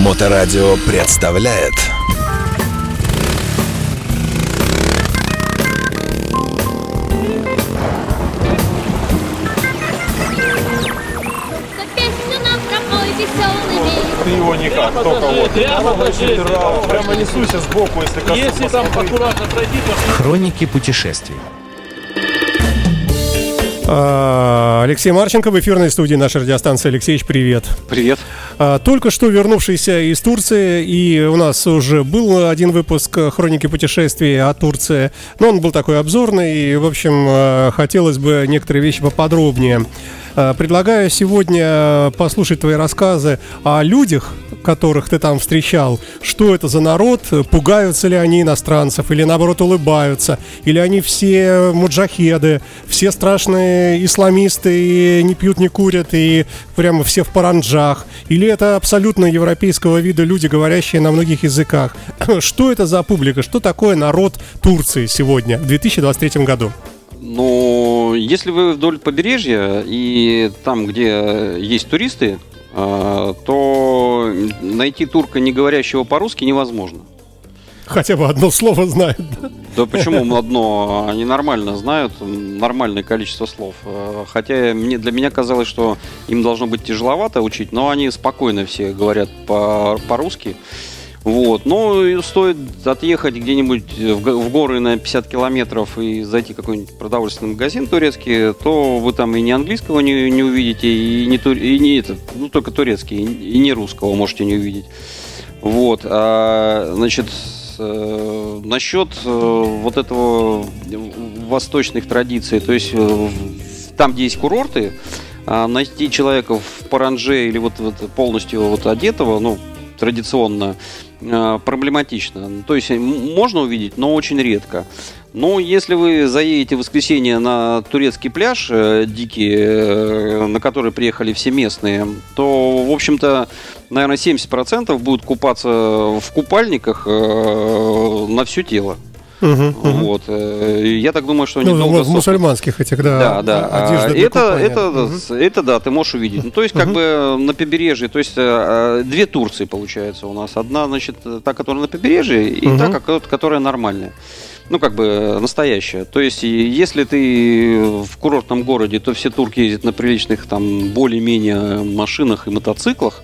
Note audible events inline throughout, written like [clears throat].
Моторадио представляет. Ты его никак, только вот. Прямо черепу. Прямо несуйся сбоку, если коснусь. Если там аккуратно пройти, то Хроники путешествий. А, Алексей Марченко в эфирной студии нашей радиостанции. Алексеевич, привет. Привет. А, Только что вернувшийся из Турции, и у нас уже был один выпуск «Хроники путешествий о Турции», но он был такой обзорный, и, в общем, а, хотелось бы некоторые вещи поподробнее. Предлагаю сегодня послушать твои рассказы о людях, которых ты там встречал. Что это за народ? Пугаются ли они иностранцев? Или наоборот улыбаются? Или они все муджахеды? Все страшные исламисты и не пьют, не курят и прямо все в паранджах? Или это абсолютно европейского вида люди, говорящие на многих языках? [clears throat] Что это за публика? Что такое народ Турции сегодня, в 2023 году? Ну, если вы вдоль побережья и там, где есть туристы, то найти турка, не говорящего по-русски, невозможно. Хотя бы одно слово знают. Да почему одно? Они нормально знают, нормальное количество слов. А, Хотя мне, для меня казалось, что им должно быть тяжеловато учить, но они спокойно все говорят по- по-русски. Вот. Но и стоит отъехать где-нибудь в го- в горы на 50 километров и зайти в какой-нибудь продовольственный магазин турецкий, то вы там и ни английского не, не увидите, и не, тур- и не это, ну только турецкий, и не русского можете не увидеть. Вот. А, значит, э, насчет э, вот этого восточных традиций, то есть э, там, где есть курорты, а, найти человека в паранже или вот, вот полностью вот одетого, ну, традиционно, э, проблематично. То есть можно увидеть, но очень редко. Но если вы заедете в воскресенье на турецкий пляж э, дикий, э, на который приехали все местные, то, в общем-то, наверное, 70% будут купаться в купальниках э, на все тело. Мгм. Вот. э, Я так думаю, что Ну, недолго в мусульманских этих, да, да, да. А одежда для это, это, с- это да, ты можешь увидеть. Ну, то есть, как бы на побережье, то есть э, э, две Турции получается у нас. Одна, значит, та, которая на побережье, и Мгм. та, которая нормальная. Ну, как бы настоящая. То есть, если ты в курортном городе, то все турки ездят на приличных, там, более-менее машинах и мотоциклах,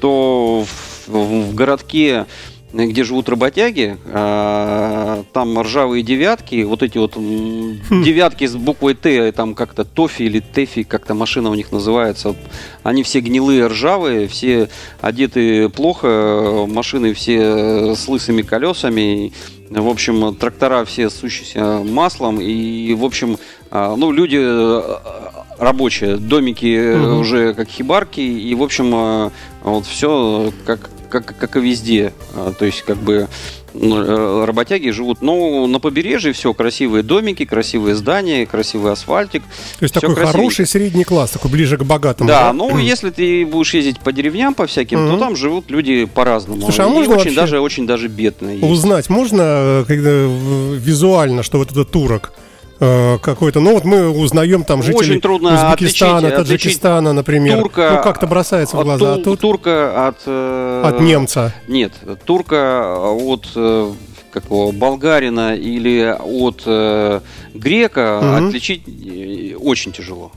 то в, в городке, где живут работяги, а, там ржавые девятки, вот эти вот Хм. девятки с буквой Т, там как-то Тофи или Тэфи, как-то машина у них называется, они все гнилые, ржавые, все одеты плохо, машины все с лысыми колесами, в общем, трактора все сущиеся маслом, и, в общем, а, ну, люди э, рабочие, домики Мгм. уже как хибарки, и, в общем, вот все как, как, как и везде. А, То есть, как бы, ну, э, работяги живут, ну, на побережье все, красивые домики, красивые здания, красивый асфальтик. То есть такой красивенько. хороший средний класс, такой ближе к богатому. Да, ну, если ты будешь ездить по деревням по всяким, то там живут люди по-разному. Слушай, а можно очень даже, очень даже бедные. Узнать можно э, когда, в- визуально, что вот этот турок э, какой-то, ну вот мы узнаем там жителей Очень трудно Узбекистана, отличить- отличить Таджикистана, например. турка ну как-то бросается в глаза. А ту- тут турка от... э, от немца. Нет, турка от э, какого болгарина или от э, грека Мгм. отличить очень тяжело.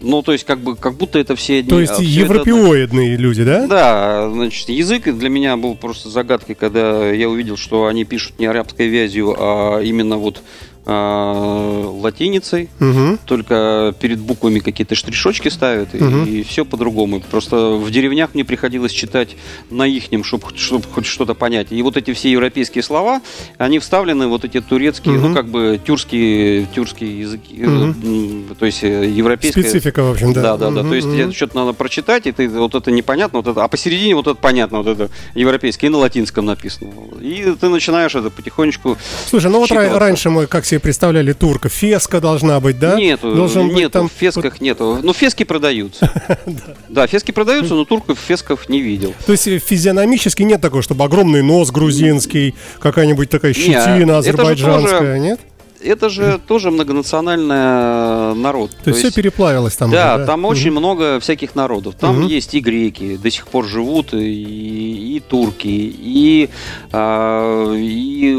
Ну, то есть, как бы, как будто это все одни. То есть а, всё это европеоидные люди, да? Да, значит, язык для меня был просто загадкой, когда я увидел, что они пишут не арабской вязью, а именно вот а, латиницей. Мгм. Только перед буквами какие-то штришочки ставят, и, Мгм. все по-другому. Просто в деревнях мне приходилось читать на ихнем, чтобы хоть что-то понять. И вот эти все европейские слова, они вставлены, вот эти турецкие, Мгм. ну, как бы тюркские, тюркские языки, м, то есть э, европейская... Специфика, в общем, да. Да, да, да. Мгм, То есть тебе что-то надо прочитать, и ты вот это непонятно, вот это, а посередине вот это понятно, вот это европейское, и на латинском написано. И ты начинаешь это потихонечку. Слушай, ну вот раньше мы как себе представляли турка. Феска должна быть, да? Нету, Должен быть нету, там в фесках нету. Ну, фески продаются. [laughs] Да, фески продаются, но турков в фесках не видел. То есть э, физиономически нет такого, чтобы огромный нос грузинский, какая-нибудь такая щетина азербайджанская, нет? это же [laughs] тоже многонациональный э, народ. То есть все переплавилось там. Да, уже, там Мгм. очень много всяких народов. Там Мгм. есть и греки, до сих пор живут, и, и турки, и, а, и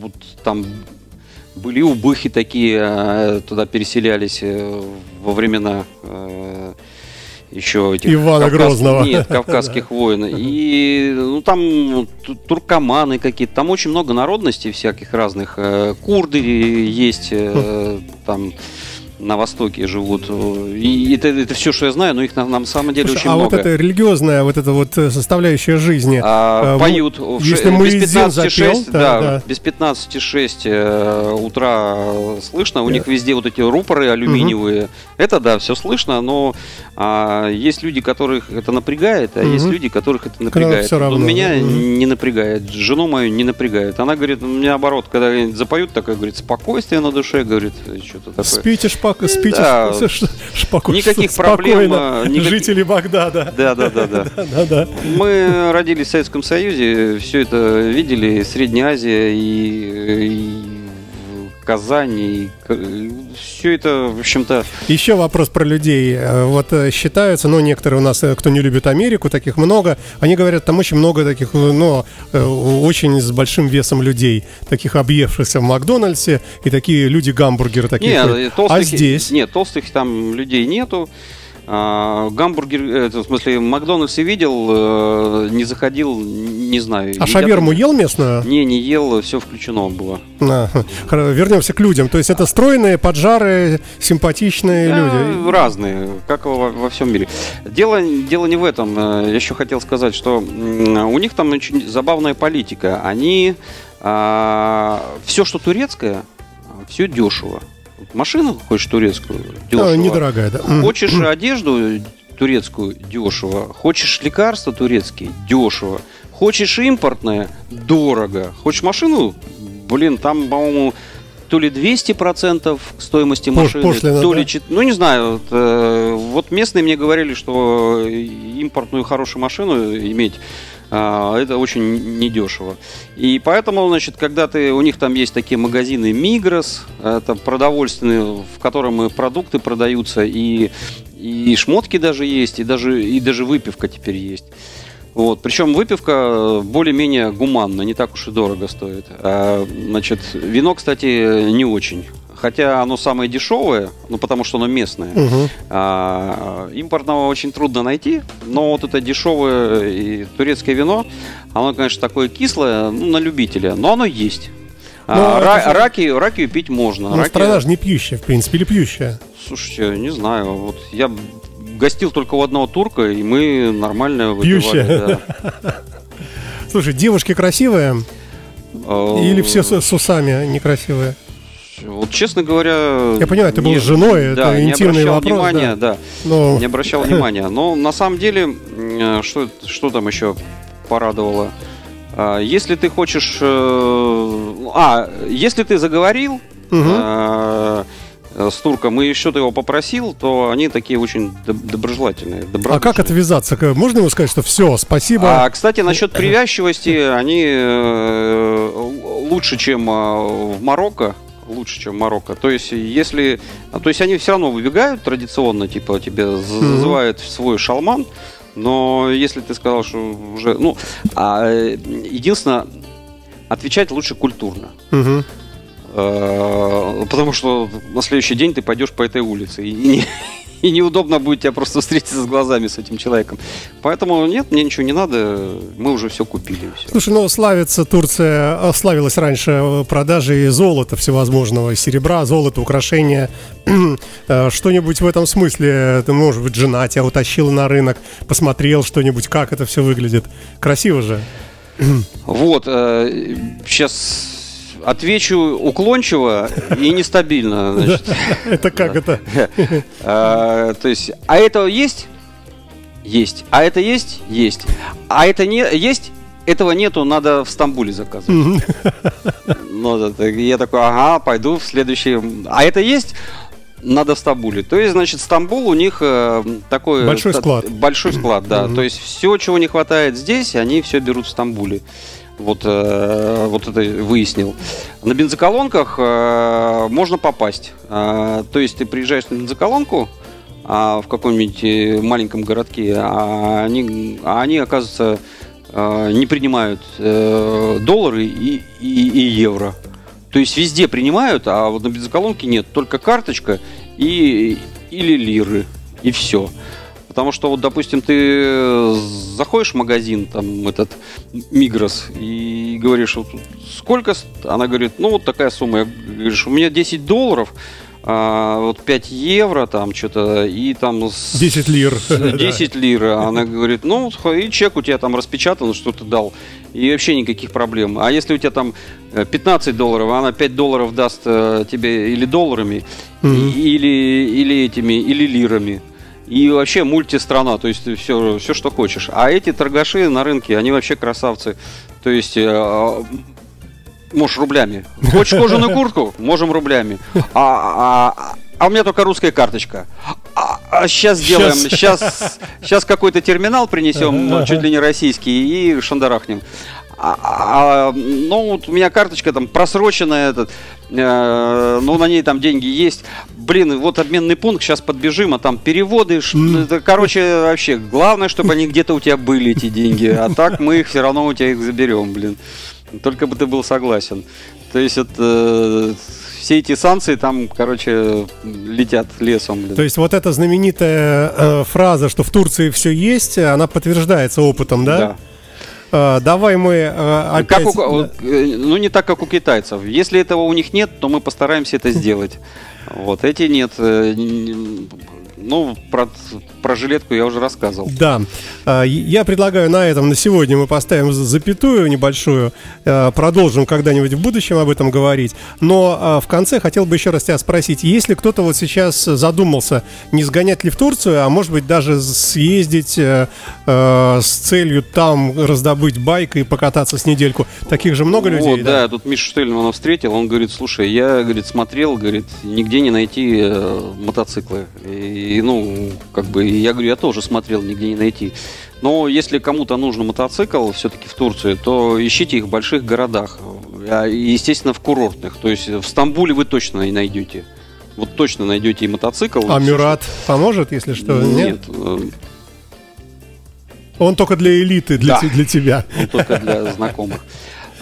вот там были убыхи такие, а, туда переселялись э, во времена э, еще этих Ивана кавказских- Грозного. Нет, кавказских войн. [laughs] И ну, там ту- туркоманы какие-то, там очень много народностей всяких разных. Э, Курды есть, э, [laughs] там на востоке живут. И это, все, что я знаю, но их на, на самом деле Слушай, очень а много. вот эта религиозная вот эта вот э, составляющая жизни. А, А, поют в если ше- без Муэдзин 15.6, запел, да, да, да. без 15.6 э, утра слышно, у них везде вот эти рупоры алюминиевые, это да, все слышно, но а, есть люди, которых это напрягает, а есть Мгм. люди, которых это напрягает. Вот равно, меня мгм. не напрягает, жену мою не напрягает. Она говорит, наоборот, когда запоют, такая говорит, спокойствие на душе, говорит, что-то такое. Спите, шпак, спите, Да. [laughs] шпаку- Никаких спокойно, проблем, а, [laughs] никаких- жители Багдада. Да, да, да, [laughs] да. Да, да. Мы родились в Советском Союзе, все это видели, Средняя Азия и, и Казань, и все это, в общем-то, Еще вопрос про людей. Э, Вот э, считаются, ну, некоторые у нас, э, кто не любит Америку, таких много, они говорят, там очень много таких, э, ну, э, очень с большим весом людей, таких объевшихся в Макдональдсе, и такие люди-гамбургеры такие. нет, толстых, а здесь? нет, толстых там людей нету. А, гамбургер, э, это, в смысле, Макдональдс я видел, э, не заходил, не знаю. А шаверму ел местную? Не, не ел, все включено было. А, Вернемся к людям. То есть это стройные, поджарые, симпатичные Да, люди. Разные, как во, во всем мире. Дело, дело не в этом. Э, Я еще хотел сказать, что у них там очень забавная политика. Они все, что турецкое, все дешево. Машину хочешь турецкую, дешево. А, недорогая, да. Хочешь одежду турецкую дешево, хочешь лекарства турецкие дешево, хочешь импортное дорого, хочешь машину, блин, там, по-моему, то ли 200% стоимости Пош- машины, пошлина, то да? ли, чет- ну не знаю, вот, э, вот местные мне говорили, что импортную хорошую машину иметь это очень недешево. И поэтому, значит, когда ты, у них там есть такие магазины Мигрос, это продовольственные, в котором и продукты продаются, и, и шмотки даже есть, и даже, и даже выпивка теперь есть. Вот. Причем выпивка более-менее гуманна, не так уж и дорого стоит. А, значит, вино, кстати, не очень. Хотя оно самое дешевое, ну потому что оно местное. Мгм. А, импортного очень трудно найти, но вот это дешевое и турецкое вино, оно, конечно, такое кислое, ну, на любителя, но оно есть. А, Ну, это ра- же- раки, ракию пить можно. Ну, Раки- страна же не пьющая, в принципе, или пьющая. Слушайте, не знаю, вот я гостил только у одного турка, и мы нормально выпивали. Пьющая. да. [laughs] Слушай, девушки красивые А, или все с усами некрасивые? Вот, честно говоря... Я понимаю, ты был не- с женой, это да, не интимный обращал вопрос, Внимания, да. Ну, не обращал [laughs] внимания. Но на самом деле, э, что, что там еще порадовало? А, Если ты хочешь... э, А, если ты заговорил э, э, с турком и что-то его попросил, то они такие очень доб- доброжелательные. а как отвязаться? Можно ему сказать, что все, спасибо? А, кстати, насчет [laughs] привязчивости, они лучше, чем в Марокко. Лучше, чем Марокко. То есть, если. а, То есть они все равно выбегают традиционно, типа Мгм. зазывают в свой шалман. Но если ты сказал, что уже. Ну, а, единственное, отвечать лучше культурно. Э, Потому что на следующий день ты пойдешь по этой улице. И, не- и неудобно будет тебя просто встретиться с глазами с этим человеком. Поэтому нет, мне ничего не надо. Мы уже все купили. и всё. Слушай, ну славится Турция, э, славилась раньше э, продажей золота всевозможного, серебра, золота, украшения. [clears throat] Э, Что-нибудь в этом смысле, ты, может быть, жена тебя утащила на рынок, посмотрел что-нибудь, как это все выглядит. Красиво же. [clears throat] Вот, сейчас отвечу уклончиво и нестабильно. [laughs] Это как это? [laughs] А, То есть, а это есть? Есть. А это есть? Есть. А это не есть? Этого нету, надо в Стамбуле заказывать. [laughs] Ну, я такой, ага, пойду в следующий. А это есть? Надо в Стамбуле. То есть, значит, Стамбул у них э, такой... Большой склад. Большой склад, да. Мгм. То есть, все, чего не хватает здесь, они все берут в Стамбуле. Вот, э, вот это выяснил. На бензоколонках э, можно попасть. Э, то есть ты приезжаешь на бензоколонку а, в каком-нибудь э, маленьком городке, а они, а они оказывается, э, не принимают э, доллары и, и, и евро. То есть везде принимают, а вот на бензоколонке нет. Только карточка и, или лиры. И все. Потому что, вот, допустим, ты заходишь в магазин, там, этот, Мигрос, и говоришь, вот, сколько? Она говорит, ну, вот такая сумма. Я говоришь, у меня 10 долларов, а, вот 5 евро, там, что-то, и там... с- 10 лир. с- [laughs] 10 лир. Она говорит, ну, и чек у тебя там распечатан, что ты дал. И вообще никаких проблем. А если у тебя там э, 15 долларов, а она 5 долларов даст э, тебе или долларами, и- или, или этими, или лирами. И вообще мультистрана, то есть все, все, что хочешь. А эти торгаши на рынке, они вообще красавцы. То есть э, можешь рублями. Хочешь кожаную куртку? Можем рублями. А, а- а у меня только русская карточка. А, сейчас сделаем, сейчас, сейчас какой-то терминал принесем, ну, чуть ли не российский, и шандарахнем. А, а, ну, вот у меня карточка там просроченная, этот, ну, на ней там деньги есть. Блин, вот обменный пункт, сейчас подбежим, а там переводы. это, короче, вообще, главное, чтобы они где-то у тебя были, эти деньги. А так мы их все равно у тебя их заберем, блин. Только бы ты был согласен. То есть, это, э, все эти санкции там, короче, летят лесом, блин. То есть вот эта знаменитая э, фраза, что в Турции все есть, она подтверждается опытом, да? Э, давай мы э, опять... Как у- э, ну, не так, как у китайцев. Если этого у них нет, то мы постараемся это [laughs] сделать. Вот, эти нет. э, Ну, про, жилетку я уже рассказывал. Да, А, я предлагаю на этом на сегодня мы поставим за- запятую небольшую, э, продолжим когда-нибудь в будущем об этом говорить. Но а, в конце хотел бы еще раз тебя спросить, если кто-то вот сейчас задумался, не сгонять ли в Турцию, а может быть даже съездить э, э, с целью там раздобыть байк и покататься с недельку, таких же много людей? Вот, да, тут Миша Штельмана встретил, он говорит, слушай, я, говорит, смотрел, говорит, нигде не найти э, мотоциклы. И, ну, как бы, я говорю, я тоже смотрел, нигде не найти. Но если кому-то нужен мотоцикл все-таки в Турции, то ищите их в больших городах. А, Естественно, в курортных. То есть в Стамбуле вы точно не найдете. Вот точно найдете и мотоцикл. А Мюрат поможет, если что? Нет? Нет, э, Он только для элиты, для, Да. те- для тебя. Ну, только для знакомых.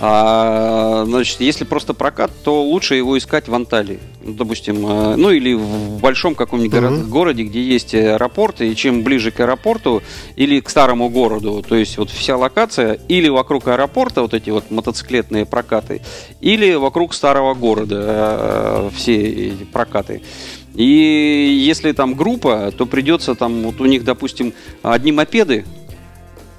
А, значит, если просто прокат, то лучше его искать в Анталии. Допустим, э, ну или в большом каком-нибудь Мгм. городе, где есть аэропорт, и чем ближе к аэропорту или к старому городу, то есть вот вся локация, или вокруг аэропорта вот эти вот мотоциклетные прокаты, или вокруг старого города э, все эти прокаты. И если там группа, то придется там, вот у них, допустим, одни мопеды,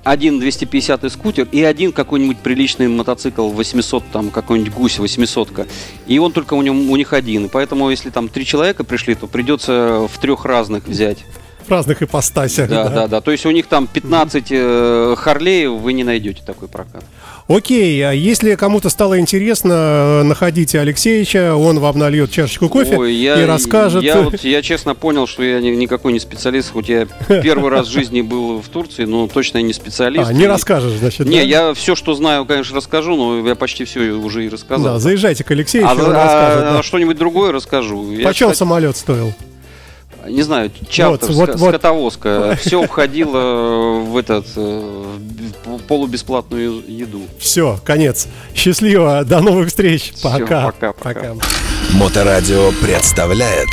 один 250 скутер и один какой-нибудь приличный мотоцикл 800, там какой-нибудь гусь 800 И он только у, нем, у них один. И поэтому, если там три человека пришли, то придется в трех разных взять. В разных ипостасях. Да, да, да. То есть у них там 15 э, Харлеев, вы не найдете такой прокат. Окей, а если кому-то стало интересно, э, находите Алексеевича, он вам нальет чашечку кофе Ой, я, и расскажет. Я, вот, я честно понял, что я ни- никакой не специалист, хоть я [laughs] первый раз в жизни был в Турции, но точно не специалист. А, не расскажешь, значит. Не, я все, что знаю, конечно, расскажу, но я почти все уже и рассказал. Да, заезжайте к Алексеевичу, А, он а- расскажет. а что-нибудь другое расскажу. Я, Почем самолет стоил? Не знаю, чартер, Вот, вот, ска- вот. скотовозка. Все входило в этот э, в полубесплатную еду. Все, конец. Счастливо, до новых встреч. Всё, Пока. пока, пока. Моторадио представляет